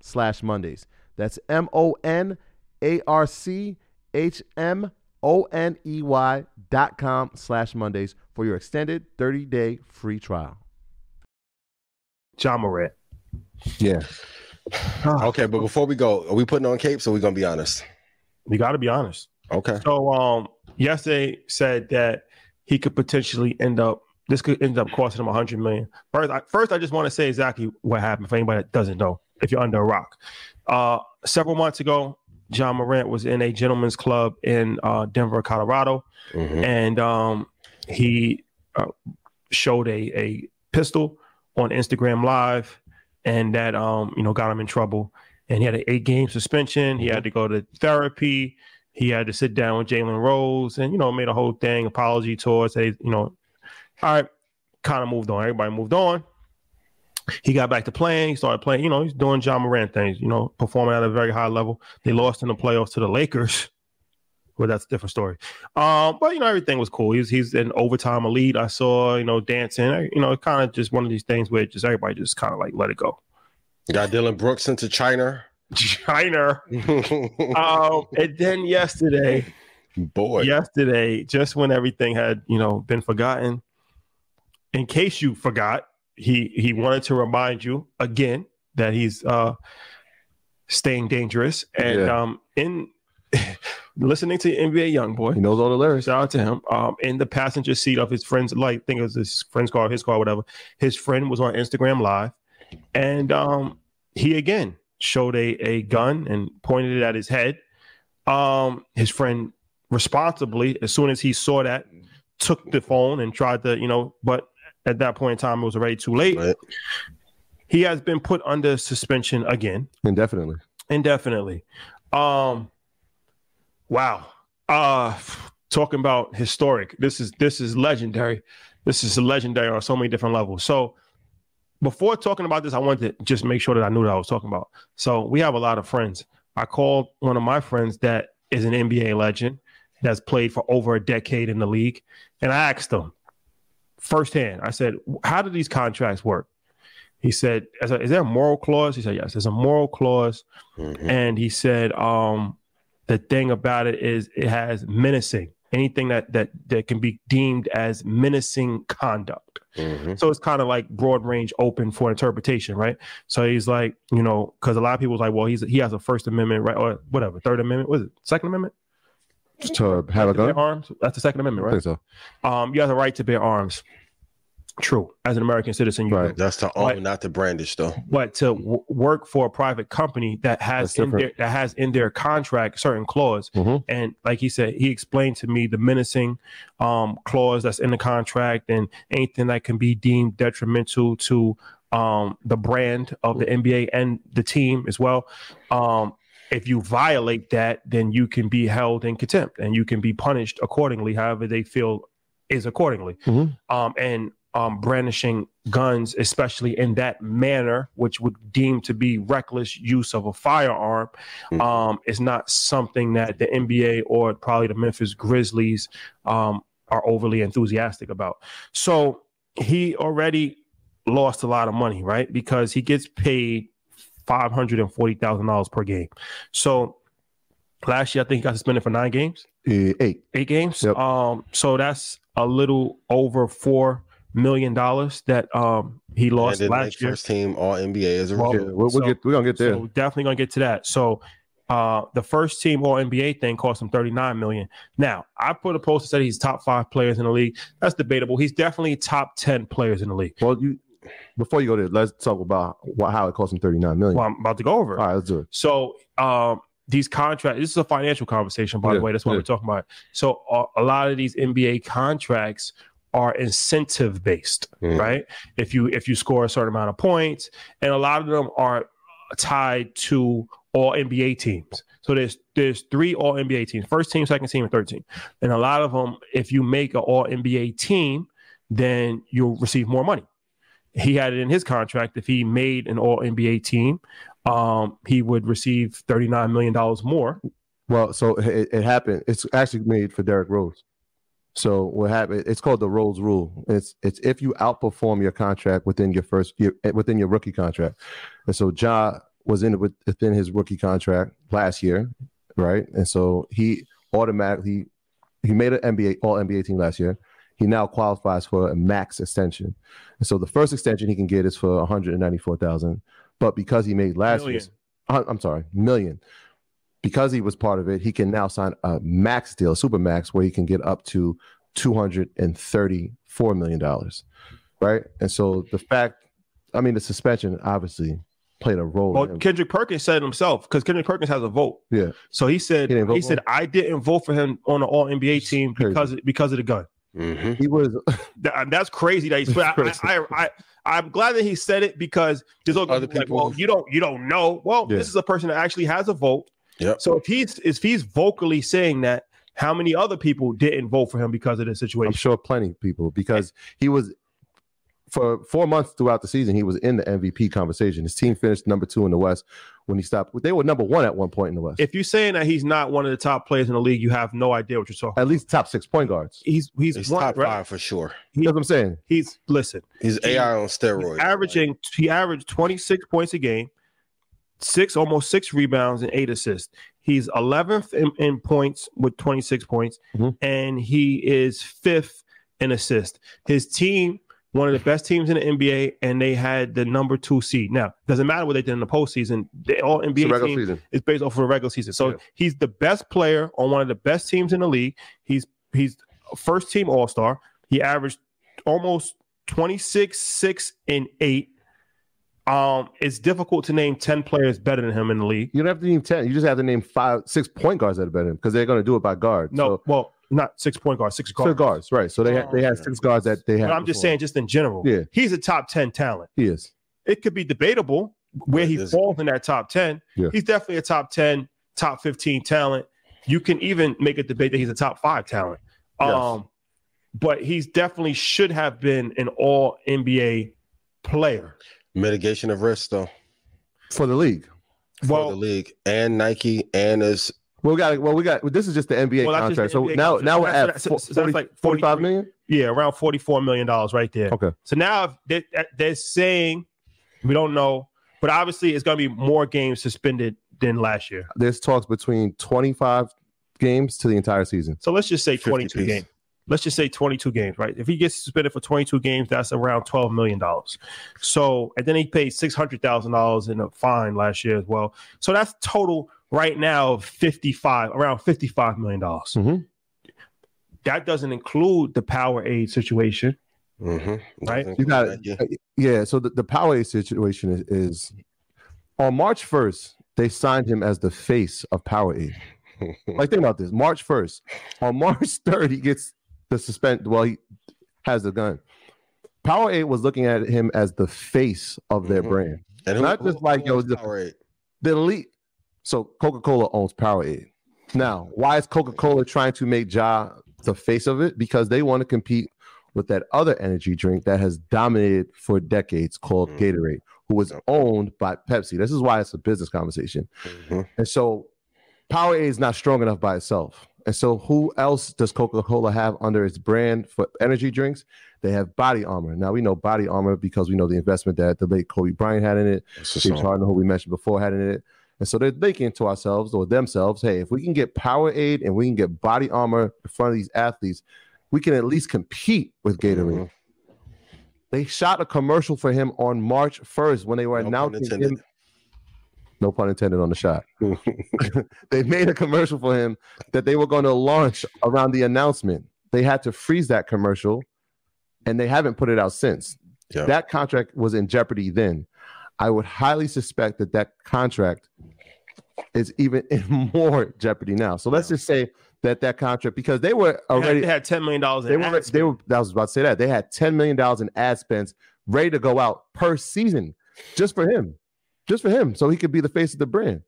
slash Mondays. That's M O N A R C H M O N E Y dot com slash Mondays for your extended 30 day free trial. Ja Morant. Yeah. okay, but before we go, are we putting on capes or are we gonna be honest? We got to be honest. Okay. So, um, yesterday said that he could potentially end up. This could end up costing him a hundred million. First, I, first, I just want to say exactly what happened for anybody that doesn't know. If you're under a rock, uh, several months ago, Ja Morant was in a gentleman's club in uh, Denver, Colorado, Mhm. and um, he uh, showed a a pistol on Instagram Live, and that um, you know got him in trouble. And he had an eight game suspension. He had to go to therapy. He had to sit down with Jalen Rose, and you know made a whole thing apology tour. Say you know, all right, kind of moved on. Everybody moved on. He got back to playing. He started playing. You know, he's doing Ja Morant things. You know, performing at a very high level. They lost in the playoffs to the Lakers. Well, that's a different story. Um, but you know, everything was cool. He's he's an overtime elite. I saw, you know, dancing. You know, kind of just one of these things where just everybody just kind of like let it go. Got Dillon Brooks into China. China. Um, and then yesterday, Boy. yesterday, just when everything had you know been forgotten, in case you forgot, he he wanted to remind you again that he's uh staying dangerous and Yeah. um in listening to NBA YoungBoy. He knows all the lyrics. Shout out to him. Um, in the passenger seat of his friend's, like, I think it was his friend's car, his car, whatever. His friend was on Instagram Live, and um, he again showed a a gun and pointed it at his head. Um, his friend responsibly, as soon as he saw that, took the phone and tried to, you know, but at that point in time, it was already too late. Right. He has been put under suspension again Indefinitely. indefinitely. Um wow. Uh talking about historic. This is this is legendary. This is legendary on so many different levels. So before talking about this, I wanted to just make sure that I knew what I was talking about. So we have a lot of friends. I called one of my friends that is an NBA legend that's played for over a decade in the league, and I asked him firsthand. I said, "How do these contracts work?" He said, "Is there a moral clause?" He said, "Yes, there's a moral clause." Mhm. and he said um the thing about it is it has menacing anything that that that can be deemed as menacing conduct Mhm. so it's kind of like broad range open for interpretation right so he's like you know because a lot of people was like well he's he has a first amendment right or whatever third amendment was it second amendment to have a To bear gun? arms that's the second amendment I right think so. um, you have the right to bear arms. True, as an American citizen, you Right. do. That's to own, Right. not to brandish, though. but to w- work for a private company that has in their, that has in their contract certain clause Mhm. and like he said he explained to me the menacing um clause that's in the contract and anything that can be deemed detrimental to um the brand of the NBA and the team as well um if you violate that then you can be held in contempt and you can be punished accordingly however they feel is accordingly Mhm. um and um, brandishing guns, especially in that manner, which would deem to be reckless use of a firearm, Mhm. um, is not something that the NBA or probably the Memphis Grizzlies um, are overly enthusiastic about. So he already lost a lot of money, right? Because he gets paid five hundred and forty thousand dollars per game. So last year, I think he got suspended for nine games Eh, Eight. eight games. Yep. Um, so that's a little over four million dollars that um he lost then last year. first team All NBA as a Well, Yeah, we'll, we'll so- get. We're gonna get there. So definitely gonna get to that. So uh the first team all NBA thing cost him 39 million. Now I put a post that said he's top five players in the league. That's debatable. He's definitely top 10 players in the league. well, you before you go there, let's talk about what, how it cost him thirty nine million. Well, I'm about to go over. All right, let's do it. So um, these contracts, this is a financial conversation, by Yeah, the way. That's what yeah. we're talking about. So uh, a lot of these NBA contracts are incentive based, Mm. right? If you if you score a certain amount of points, and a lot of them are tied to all NBA teams. So there's there's three all NBA teams: first team, second team, and third team. And a lot of them, if you make an all NBA team, then you'll receive more money. He had it in his contract. If he made an all NBA team, um, he would receive thirty nine million dollars more. Well, so it, it happened. It's actually made for Derrick Rose. So what happened? It's called the Rose Rule. It's it's if you outperform your contract within your first year within your rookie contract. And so Ja was in with within his rookie contract last year, right? And so he automatically he made an NBA all NBA team last year. He now qualifies for a max extension. And so the first extension he can get is for 194,000, but because he made last Million. year's uh, I'm sorry, million. Because he was part of it, he can now sign a max deal, super max, where he can get up to two hundred and thirty-four million dollars, right? And so the fact, I mean, the suspension obviously played a role. Well. Kendrick Perkins said it himself because Kendrick Perkins has a vote. Yeah. So he said He he, didn't vote for said? I didn't vote for him on the All NBA team because because of the gun. Mhm. he was That- that's crazy that he's. I, Crazy. I, I, I, am glad that he said it because there's Other people like, people- well, you don't you don't know. Well, Yeah. this is a person that actually has a vote. Yep. So if he's if he's vocally saying that, how many other people didn't vote for him because of the situation? I'm sure plenty of people because he was for four months throughout the season. He was in the MVP conversation. His team finished number two in the West when he stopped. They were number one at one point in the West. If you're saying that he's not one of the top players in the league, you have no idea what you're talking. at least top six point guards. He's he's, He's one, top right? five for sure. That's what I'm saying. He's listen. He's He- AI on steroids. averaging he averaged 26 points a game six almost six rebounds and eight assists he's 11th in, in points with 26 points Mhm. and he is fifth in assists his team one of the best teams in the nba and they had the number two seed now doesn't matter what they did in the postseason the all It's nba a team season. is based off of the regular season. So Yeah. he's the best player on one of the best teams in the league. He's he's first team all star. He averaged almost 26, 6, and 8. Um, it's difficult to name 10 players better than him in the league. You don't have to name ten. You just have to name five, six point guards that are better because they're going to do it by guard. No, so, well, not six point guards, six six guards. guards, right? So they ha- Oh, they have six guards that they have. But I'm just saying, just in general, Yeah. he's a top 10 talent. he is. It could be debatable where he falls in that top 10. Yeah. He's definitely a top 10, top 15 talent. You can even make a debate that he's a top five talent. Yes. Um, but he's definitely should have been an all NBA player. Mitigation of risk though for the league. for Well, the league and Nike and his Well, we got. Well, we got. This is just the NBA Well, contract. the so NBA now, contract. now we're at so that's 40, like 45 43. yeah, around $44 million right there. Okay. So now they, they're saying, we don't know, but obviously it's going to be more games suspended than last year. There's talks between 25 games to the entire season. So let's just say 22 piece. games. Let's just say 22 games, right? If he gets suspended for 22 games, that's around 12 million dollars. So, and then he paid 600 thousand dollars in a fine last year as well. So that's total right now 55, around 55 million dollars. Mhm. That doesn't include the Powerade situation. Mm-hmm. Right? You got Yeah. yeah. So the, the Powerade situation is, is on March 1st, they signed him as the face of Powerade. like think about this. March 1st. On March 3rd, he gets the suspend. Well, he has the gun. Powerade was looking at him as the face of their Mhm. brand. And Not who- just like, who yo, the- Powerade? The elite. So Coca-Cola owns Powerade. Now, why is Coca-Cola trying to make Ja the face of it? Because they want to compete with that other energy drink that has dominated for decades called Mhm. Gatorade, who was owned by Pepsi. This is why it's a business conversation. Mhm. And so Powerade is not strong enough by itself. And so who else does Coca-Cola have under its brand for energy drinks? They have Body Armor. Now we know Body Armor because we know the investment that the late Kobe Bryant had in it. James. Harden, who we mentioned before, had in it. And so they're thinking to ourselves or themselves, hey, if we can get Powerade and we can get Body Armor in front of these athletes, we can at least compete with Gatorade. Mhm. They shot a commercial for him on March 1st when they were No announcing him. No pun intended on the shot. they made a commercial for him that they were going to launch around the announcement. They had to freeze that commercial and they haven't put it out since. Yeah. That contract was in jeopardy then. I would highly suspect that that contract is even in more jeopardy now. So let's just say that that contract, because they were They had- already, they had ten million dollars. they were, they were, I was about to say that they had $10 million in ad spends ready to go out per season just for him, just for him. So he could be the face of the brand.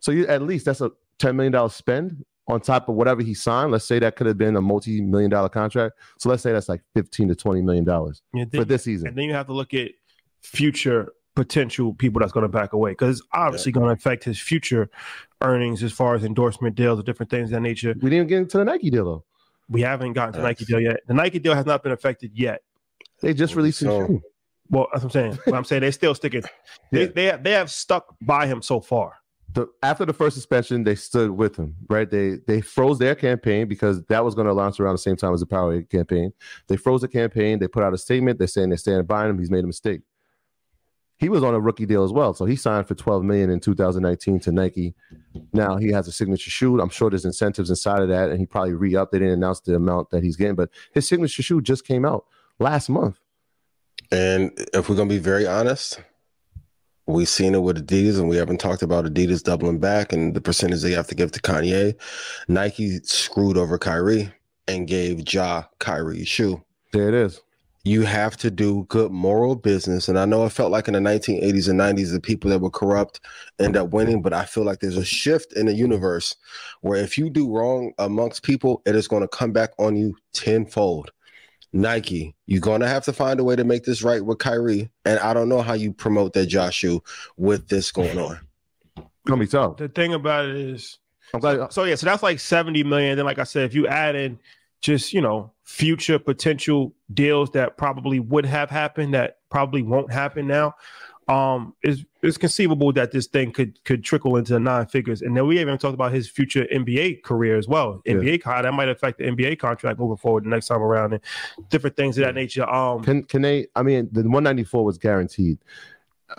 So you, at least that's a $10 million spend on top of whatever he signed. Let's say that could have been a multi-million dollar contract. So let's say that's like 15 to 20 million dollars for this season. and then you have to look at future potential people that's going to back away because it's obviously going to affect his future earnings as far as endorsement deals or different things of that nature. We didn't get into the Nike deal though. We haven't gotten to the Nike deal yet. The Nike deal has not been affected yet. They just released his So- shoe. Well, that's what I'm saying. But I'm saying they're still sticking. They, Yeah. they, have, they have stuck by him so far. the after the first suspension, they stood with him, right? They they froze their campaign because that was going to launch around the same time as the Power campaign. They froze the campaign. They put out a statement. They're saying they're standing by him. He's made a mistake. He was on a rookie deal as well, so he signed for 12 million in 2019 to Nike. Now he has a signature shoe. I'm sure there's incentives inside of that, and he probably re-upped. They didn't announce the amount that he's getting, but his signature shoe just came out last month. And if we're gonna be very honest, we've seen it with Adidas, and we haven't talked about Adidas doubling back and the percentage they have to give to Kanye. Nike screwed over Kyrie and gave Ja Kyrie's shoe. There it is. You have to do good moral business. And I know it felt like in the 1980s and 90s, the people that were corrupt end up winning, but I feel like there's a shift in the universe where if you do wrong amongst people, it is going to come back on you tenfold. Nike, you're going to have to find a way to make this right with Kyrie. And I don't know how you promote that Ja's shoe with this going on. Gonna be tough. The thing about it is, I'm glad. so yeah, so that's like 70 million. Then, like I said, if you add in just, you know, future potential deals that probably would have happened that probably won't happen now, um, is it's conceivable that this thing could could trickle into nine figures. And then we even talked about his future NBA career as well. Yeah. NBA how that might affect the NBA contract moving forward the next time around and different things of that nature. Um Can can they? I mean, the 194 was guaranteed.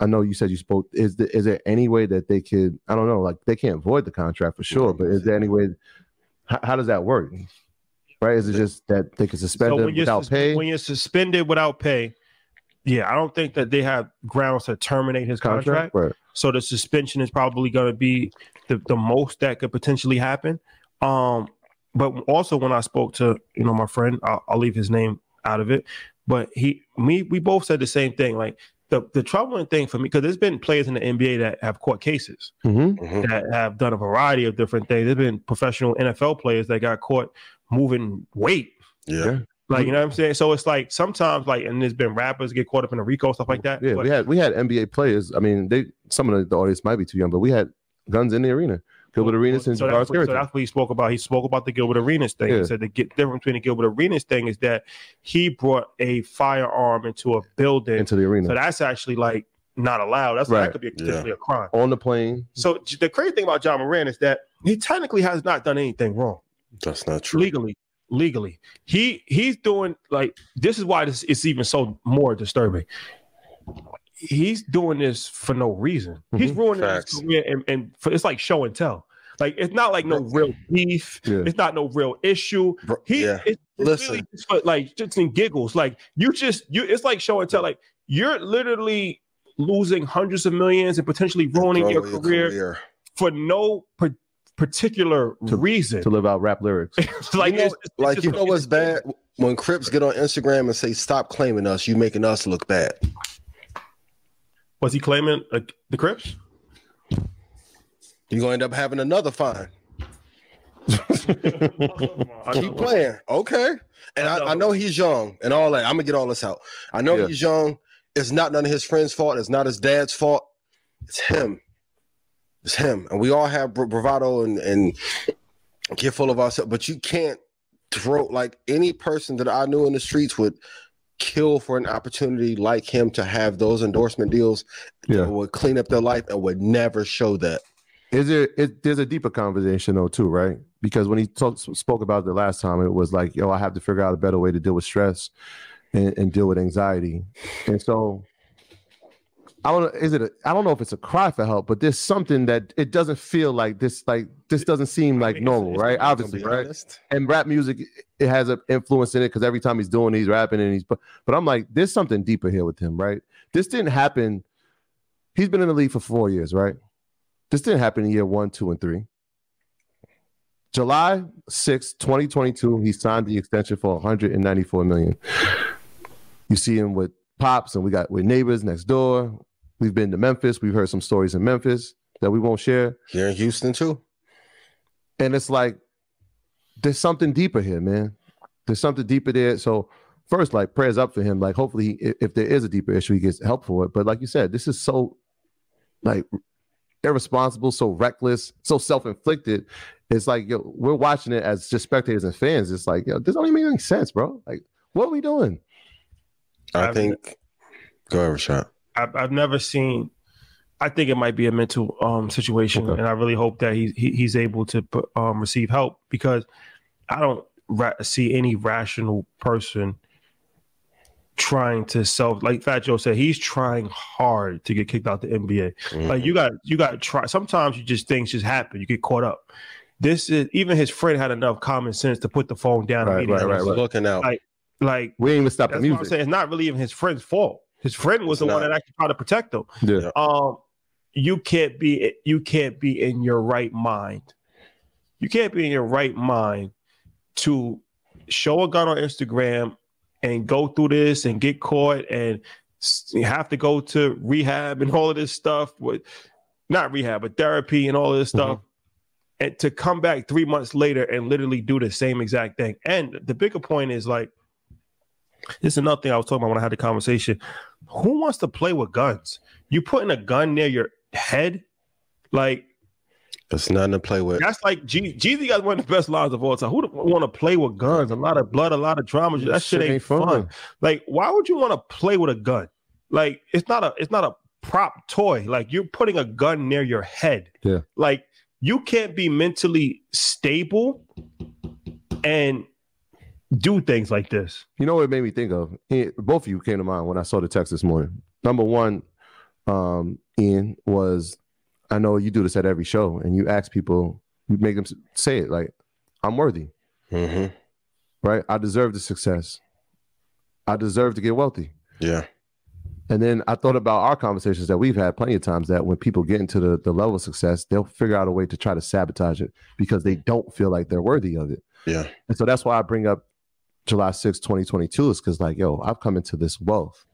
I know you said you spoke. Is the, is there any way that they could? I don't know. Like they can't void the contract for sure, but is there any way? How, how does that work? Right? Is it just that they can suspend So them when you're, without sus- pay? when you're suspended without pay, yeah, I don't think that they have grounds to terminate his contract. Right. So the suspension is probably going to be the, the most that could potentially happen. Um, but also when I spoke to you know my friend, I'll, I'll leave his name out of it. But he, me, we both said the same thing. Like the the troubling thing for me because there's been players in the NBA that have court cases Mm-hmm. Mhm. that have done a variety of different things. There's been professional NFL players that got caught moving weight. Yeah. Like you know what I'm saying? So it's like sometimes like and there's been rappers get caught up in the RICO stuff like that. Yeah, But- we had we had NBA players. I mean, they some of the, the audience might be too young, but we had guns in the arena. Gilbert Arenas and so Jabari that's, what, so that's what he spoke about. He spoke about the Gilbert Arenas thing. Yeah. He said the get, difference between the Gilbert Arenas thing is that he brought a firearm into a building. into the arena so that's actually like not allowed. That's Right. that could be potentially a crime. on the plane. So the crazy thing about Ja Morant is that he technically has not done anything wrong That's not true. legally. Legally, he he's doing like this is why this is even so more disturbing. He's doing this for no reason. He's Mhm. ruining Facts. his career, and, and for, it's like show and tell. Like it's not like no real beef. Yeah. It's not no real issue. He yeah. it's, it's Listen. really just for, like just in giggles. Like you just you it's like show and tell. Like you're literally losing hundreds of millions and potentially ruining your Throw career, for no particular To- reason. To live out rap lyrics. like you know, it's- it's like just- you know what's bad when Crips get on Instagram and say stop claiming us, you making us look bad. Was he claiming uh, the Crips? You're gonna end up having another fine. Keep playing, okay? And I I, know. I know he's young and all that. I'm gonna get all this out. I know Yeah. he's young. It's not none of his friends' fault. It's not his dad's fault. It's him. It's him. And we all have bra- bravado and and get full of ourselves. But you can't throw like any person that I knew in the streets would kill for an opportunity like him to have those endorsement deals. Yeah. that would clean up their life and would never show that. Is there? It, there's a deeper conversation though too, right? Because when he talked, spoke about it the last time, it was like, yo, I have to figure out a better way to deal with stress and, and deal with anxiety. And so, I don't know. Is it? A, I don't know if it's a cry for help, but there's something that it doesn't feel like this. Like this doesn't seem like mean, normal, it's- right? it's- Obviously, right? honest. and rap music it has an influence in it because every time he's doing it, he's rapping and he's but but I'm like there's something deeper here with him right this didn't happen he's been in the league for four years right this didn't happen in year one two and three July 6, 2022 he signed the extension for 194 million you see him with pops and we got with neighbors next door we've been to Memphis we've heard some stories in Memphis that we won't share Here in Houston too. and it's like there's something deeper here, man. There's something deeper there. So first, like prayers up for him. Like hopefully, he, if, there is a deeper issue, he gets help for it. But like you said, this is so like irresponsible, so reckless, so self-inflicted. It's like yo, we're watching it as just spectators and fans. It's like yo, this don't even make any sense, bro. Like, what are we doing? I think go ahead, Rashad. I've, I've never seen. I think it might be a mental um, situation, Okay. and I really hope that he, he he's able to um, receive help because I don't ra- see any rational person trying to self like Fat Joe said. He's trying hard to get kicked out the NBA. Mm-hmm. Like you got you got to try. Sometimes you just things just happen. You get caught up. This is even his friend had enough common sense to put the phone down Right, immediately. right, right, right. looking out. Like- Like We ain't even stop that's the what I'm music. saying. It's not really even his friend's fault. His friend was It's the one that actually tried to protect him. Yeah. Um, you can't be you can't be in your right mind. You can't be in your right mind to show a gun on Instagram and go through this and get caught and you have to go to rehab and all of this stuff with not rehab but therapy and all of this stuff and to come back three months later and literally do the same exact thing and the bigger point is like this is another thing i was talking about when i had the conversation who wants to play with guns you putting a gun near your head like It's nothing to play with. that's like G- Jeezy got one of the best lines of all time. Who want to play with guns? A lot of blood, a lot of drama. That shit ain't fun. Like, why would you want to play with a gun? Like, it's not a it's not a prop toy. Like, you're putting a gun near your head. Yeah. Like, you can't be mentally stable and do things like this. You know what it made me think of? Ian- Both of you came to mind when I saw the text this morning. Number one, um, Ian, was I know you do this at every show and you ask people, you make them say it like, I'm worthy, hmm right? I deserve the success. I deserve to get wealthy. Yeah. And then I thought about our conversations that we've had plenty of times that when people get into the, the level of success, they'll figure out a way to try to sabotage it because they don't feel like they're worthy of it. Yeah. And so that's why I bring up July 6, 2022 is because like, yo, I've come into this wealth.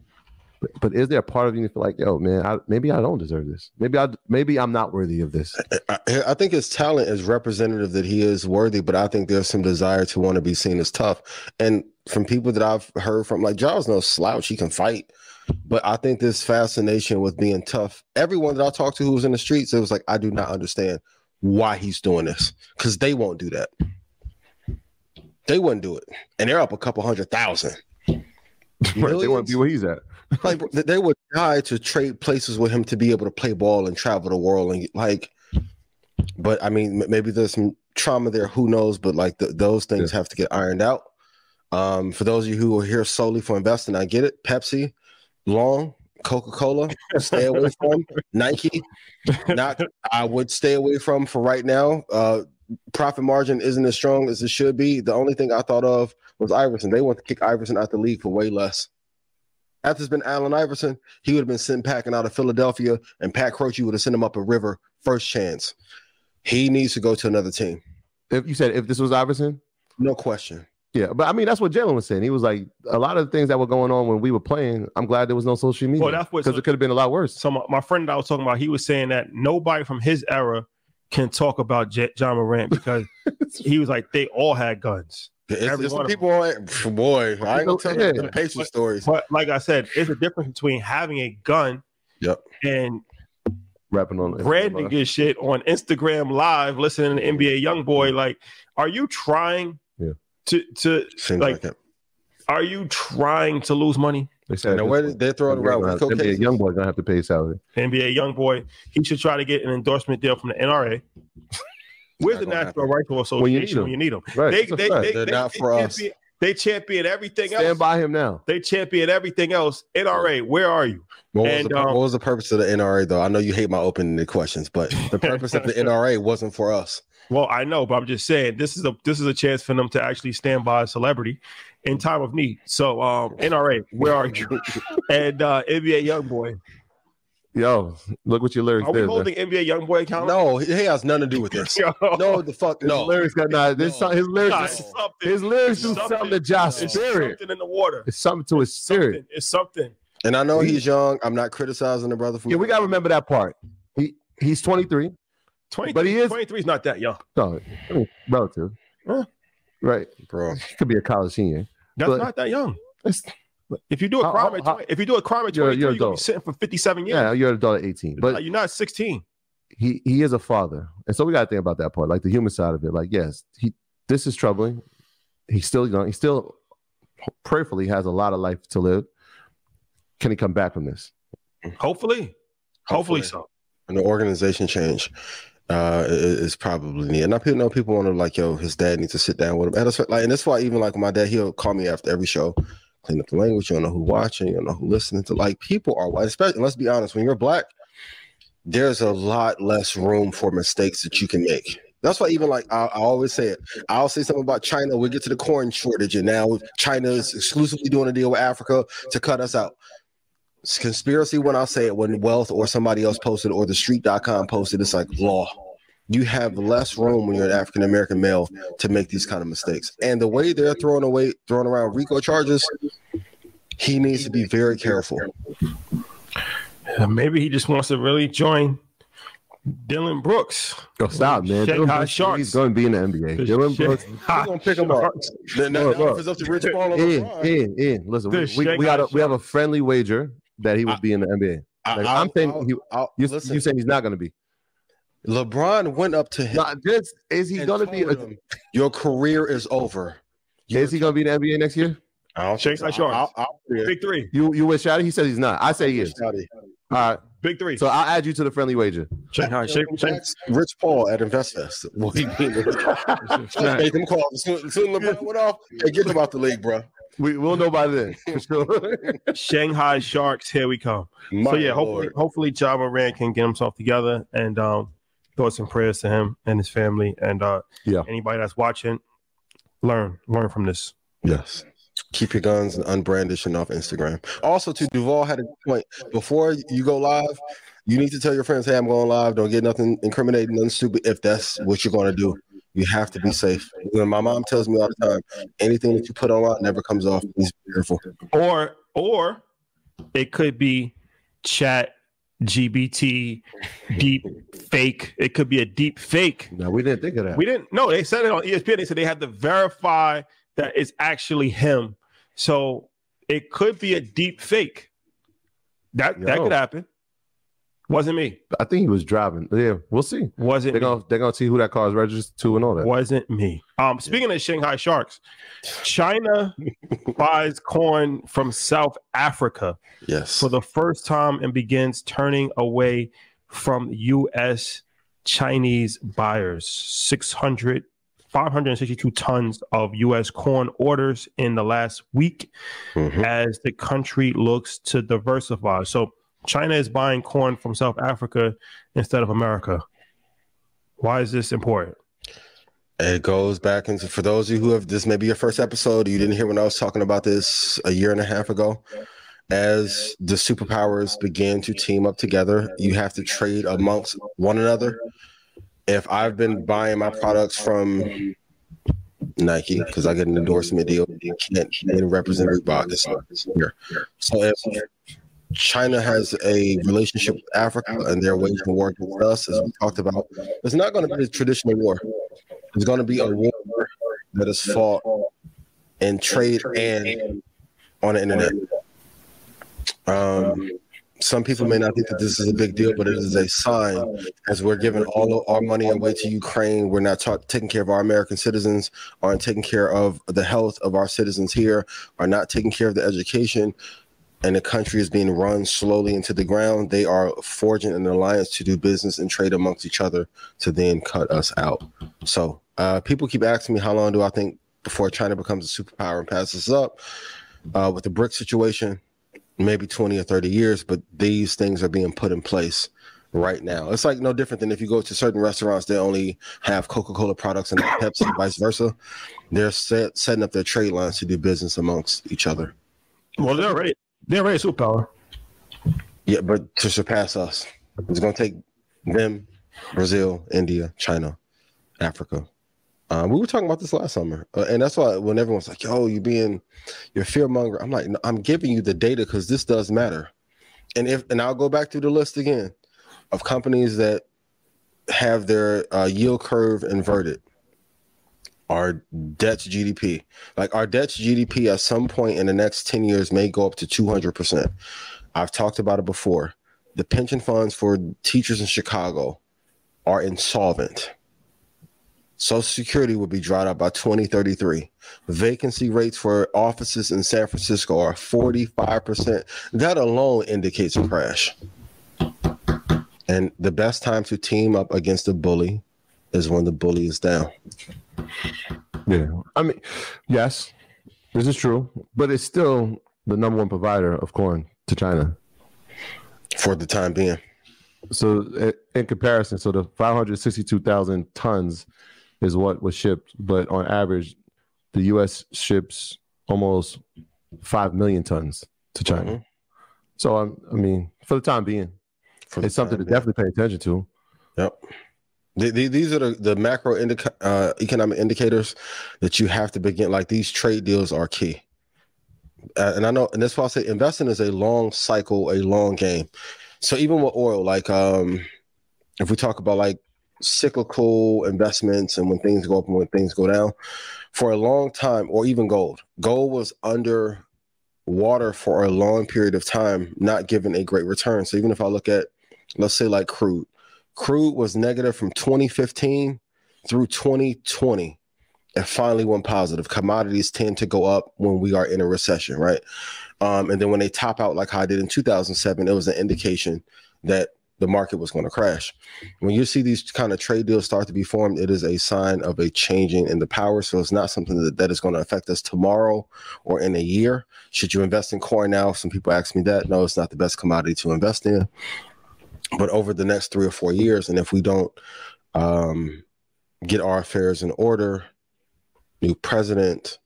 But, but is there a part of you that feel like, yo, man, I, maybe I don't deserve this. Maybe I maybe I'm not worthy of this. I, I think his talent is representative that he is worthy, but I think there's some desire to want to be seen as tough. And from people that I've heard from, like Giles, no slouch, he can fight. But I think this fascination with being tough. Everyone that I talked to who was in the streets, it was like, I do not understand why he's doing this because they won't do that. They wouldn't do it, and they're up a couple hundred thousand. Right, they want to be where he's at. like they would die to trade places with him to be able to play ball and travel the world and like but i mean maybe there's some trauma there who knows but like th- those things have to get ironed out um for those of you who are here solely for investing i get it pepsi long Coca Cola, stay away from Nike. Not, I would stay away from for right now. Uh, profit margin isn't as strong as it should be. The only thing I thought of was Iverson. They want to kick Iverson out the league for way less. After it's been Allen Iverson, he would have been sent packing out of Philadelphia, and Pat Croce would have sent him up a river first chance. He needs to go to another team. If you said if this was Iverson, no question. Yeah, but I mean that's what Jalen was saying. He was like a lot of the things that were going on when we were playing. I'm glad there was no social media. Well, that's what because it could have been a lot worse. So my, my friend that I was talking about, he was saying that nobody from his era can talk about J- Ja Morant because he was like they all had guns. It's, Every it's some people on boy. I ain't gonna tell Yeah. you the patient stories. But like I said, it's a difference between having a gun Yep. and Rapping on branding your shit on Instagram Live, listening to NBA YoungBoy. Like, are you trying Yeah. to to Seems like- like, it. are you trying to lose money? They said And the way they're throwing around RICO NBA cases. young boy gonna have to pay his salary. NBA young boy, he should try to get an endorsement deal from the NRA. Where's the National Rifle When you need Association when you need them? Right. They, they, they, they're they, not they for us. champion, they champion everything Stand else. Stand by him now. They champion everything else. NRA, where are you? What was, the, um, what was the purpose of the NRA though? I know you hate my opening questions, but the purpose of the NRA wasn't for us. Well, I know, but I'm just saying this is a this is a chance for them to actually stand by a celebrity in time of need. So, um, NRA, where are you? and uh, NBA YoungBoy, Yo, look what your lyrics are we did. man. holding NBA YoungBoy accountable? No, he has nothing to do with this. Yo. No, the fuck His no. lyrics got nah, this No. his lyrics Nah, is- his lyrics do Something. something to Ja's It's spirit. something in the water. It's something to his spirit. Something. It's something. And I know he's young. I'm not criticizing the brother. For Yeah, we gotta remember that part. He he's 23. 23, But he is- 23 is not that young. No, I mean, relative. Huh? Right. bro. He could be a college senior. That's But- not that young. It's- If you do a How- crime how- at how- 20, if you do a crime at You're- 23, you're you're, gonna be adult. sitting for 57 years. Yeah, you're an adult at 18. But you're not 16. he he is a father, and so we got to think about that part, like the human side of it. Like, yes, he this is troubling. He's still young. He still prayerfully has a lot of life to live. Can he come back from this? Hopefully. Hopefully, so. And the organization change uh is probably needed. And I people know people want to like, yo, his dad needs to sit down with him. And that's like, and that's why even like my dad, he'll call me after every show, clean up the language. You don't know who watching, you don't know who listening to. Like people are, especially let's be honest, when you're black, there's a lot less room for mistakes that you can make. That's why even like I, I always say it. I'll say something about China. We get to the corn shortage, and now China is exclusively doing a deal with Africa to cut us out. It's conspiracy when I say it, when Wealth or somebody else posted or the street.com posted, it's like law. You have less room when you're an African American male to make these kind of mistakes. And the way they're throwing away, throwing around RICO charges, he needs to be very careful. Uh, Maybe he just wants to really join Dillon Brooks. Oh, stop, man. Dillon Brooks, Sharks. He's going to be in the NBA. Dillon Brooks. Shanghai We're gonna pick him up. Sharks. Now, now, Look, now look. if it's up to Rich Paul or Ian, LeBron, Ian, Ian, listen, we, we, we got a, we have a friendly wager that he would be in the NBA. I- Like, I'll- I'm saying I'll- he, I'll- you, listen, you saying he's not going to be. LeBron went up to him. Not just is he going to be? told him, Your career is over. Is he going to be in the NBA next year? I don't Shanghai think so. Sharks. I'll, I'll, I'll, Big three. You you with Shotty? He says he's not. I say he is. Shotty. All right, Big three. so I'll add you to the friendly wager. Shanghai. Shanghai. Shanghai. That's Rich Paul at InvestFest. What he mean? Make them call. Soon soon LeBron went off, hey, get him out the league, bro. We will know by then for sure. Shanghai Sharks. Here we come. My so yeah, hopefully, Lord. hopefully, Ja Morant can get himself together and um, thoughts and prayers to him and his family and uh, Yeah. anybody that's watching. Learn, learn from this. Yes. Keep your guns unbrandished off Instagram. Also, to Duval had a point before you go live. You need to tell your friends, "Hey, I'm going live. Don't get nothing incriminating, nothing stupid." If that's what you're going to do, you have to be safe. When my mom tells me all the time, anything that you put online never comes off. Please be careful. Or or it could be chat GBT deep fake. It could be a deep fake. no, we didn't think of that. We didn't no, they said it on ESPN. They said they had to verify that it's actually him. So it could be a deep fake. That that could happen. Wasn't me. I think he was driving. Yeah, we'll see. Wasn't They're me. gonna they're gonna see who that car is registered to and all that. Wasn't me. Um, speaking of Shanghai Sharks, China buys corn from South Africa Yes. for the first time and begins turning away from U.S. Chinese buyers. 600 562 tons of U.S. corn orders in the last week Mhm. as the country looks to diversify. So China is buying corn from South Africa instead of America. Why is this important? It goes back into for those of you who have this may be your first episode. You didn't hear when I was talking about this a year and a half ago. As the superpowers began to team up together, you have to trade amongst one another. If I've been buying my products from Nike because I get an endorsement deal, can't represent Reebok this year. So if China has a relationship with Africa and they're waging war against us, as we talked about, it's not going to be a traditional war. It's going to be a war that is fought in trade and on the internet. Um, some people may not think that this is a big deal, but it is a sign as we're giving all of our money away to Ukraine. We're not ta- taking care of our American citizens, aren't taking care of the health of our citizens here, are not taking care of the education, and the country is being run slowly into the ground. They are forging an alliance to do business and trade amongst each other to then cut us out. So uh, people keep asking me how long do I think before China becomes a superpower and passes us up uh, with the BRIC situation? Maybe 20 or 30 years, but these things are being put in place right now. It's like no different than if you go to certain restaurants, they only have Coca Cola products and not Pepsi, vice versa. They're set, setting up their trade lines to do business amongst each other. Well, they're already they're already a superpower. Yeah, but to surpass us, it's going to take them, Brazil, India, China, Africa. Um, we were talking about this last summer, uh, and that's why when everyone's like, "Yo, you being, you're fear monger," I'm like, no, I'm giving you the data because this does matter. And if and I'll go back to the list again of companies that have their uh, yield curve inverted. Our debt to GDP, like our debt to GDP, at some point in the next ten years may go up to 200 percent. I've talked about it before. The pension funds for teachers in Chicago are insolvent. Social Security will be dried up by 2033. Vacancy rates for offices in San Francisco are 45%. That alone indicates a crash. And the best time to team up against a bully is when the bully is down. Yeah. I mean, yes, this is true, but it's still the number one provider of corn to China. For the time being. So, in comparison, so the 562,000 tons is what was shipped, but on average, the U.S. ships almost 5 million tons to China. Mhm. So, I'm, I mean, for the time being, For it's something to being. definitely pay attention to. Yep. The- the- These are the, the macro indica- uh, economic indicators that you have to begin. Like these trade deals are key. Uh, and I know, and that's why I say investing is a long cycle, a long game. So even with oil, like um, if we talk about like cyclical investments and when things go up and when things go down, for a long time, or even gold, gold was under water for a long period of time, not giving a great return. So even if I look at, let's say like crude, crude was negative from 2015 through 2020 and finally went positive. Commodities tend to go up when we are in a recession, right? Um, and then when they top out like how I did in 2007, it was an indication that the market was going to crash. When you see these kind of trade deals start to be formed, it is a sign of a changing in the power. So it's not something that, that is going to affect us tomorrow or in a year. Should you invest in corn now? Some people ask me that. No, it's not the best commodity to invest in. But over the next three or four years, and if we don't um, get our affairs in order, new president,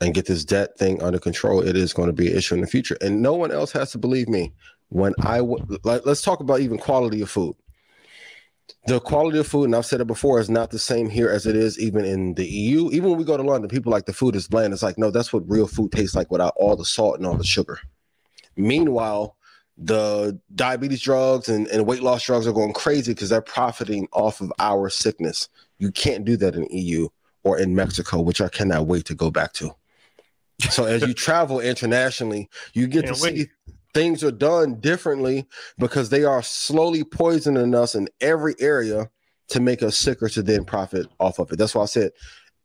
and get this debt thing under control, it is going to be an issue in the future. And no one else has to believe me. When I w- like, let's talk about even quality of food. The quality of food, and I've said it before, is not the same here as it is even in the EU. Even when we go to London, people like the food is bland. It's like, no, that's what real food tastes like without all the salt and all the sugar. Meanwhile, the diabetes drugs and, and weight loss drugs are going crazy because they're profiting off of our sickness. You can't do that in EU or in Mexico, which I cannot wait to go back to. So as you travel internationally, you get Can't to wait. see things are done differently because they are slowly poisoning us in every area to make us sicker to then profit off of it. That's why I said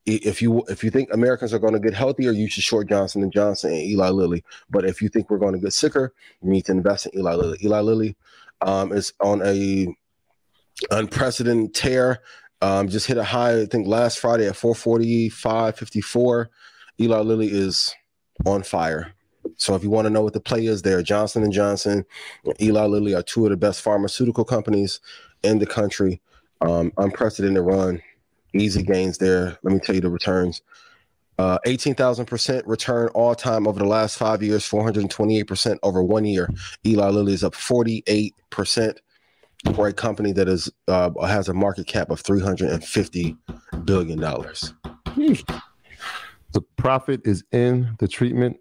if you if you think Americans are going to get healthier, you should short Johnson and Johnson and Eli Lilly. But if you think we're going to get sicker, you need to invest in Eli Lilly. Eli Lilly um, is on a unprecedented tear Um, just hit a high, I think last Friday at 445, 54. Eli Lilly is on fire. So if you want to know what the play is there, Johnson and Johnson, Eli Lilly are two of the best pharmaceutical companies in the country. Um, unprecedented run, easy gains there. Let me tell you the returns. Uh, 18,000% return all time over the last five years, 428% over one year. Eli Lilly is up 48% for a company that is uh, has a market cap of 350 billion dollars. The profit is in the treatment,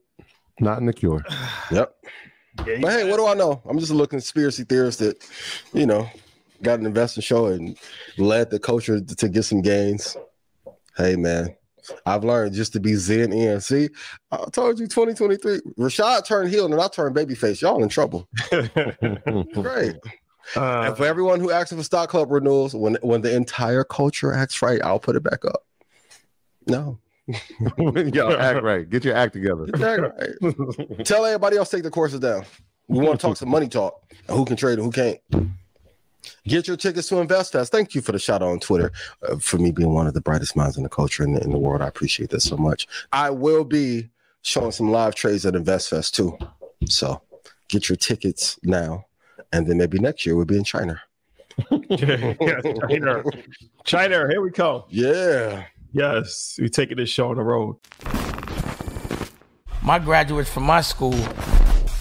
not in the cure. Yep. Yeah, But hey, what do I know? I'm just a little conspiracy theorist that, you know, got an investor show and led the culture to, get some gains. Hey, man, I've learned just to be zen in. See, I told you 2023. Rashad turned heel and I turned babyface. Y'all in trouble. Great. Uh, and for everyone who asks for stock club renewals, when when the entire culture acts right, I'll put it back up. No. Y'all act right. Get your act together. Act right. Tell everybody else take the courses down. We want to talk some money talk who can trade and who can't. Get your tickets to InvestFest. Thank you for the shout out on Twitter uh, for me being one of the brightest minds in the culture and in the world. I appreciate that so much. I will be showing some live trades at InvestFest too. So get your tickets now. And then maybe next year we'll be in China. yeah, China. China, here we come. Yeah. Yes, we're taking this show on the road. My graduates from my school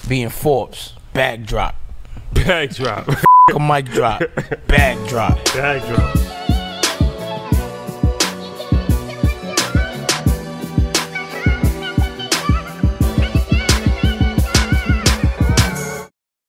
being Forbes, backdrop. drop. A mic drop, bag drop. Bag drop.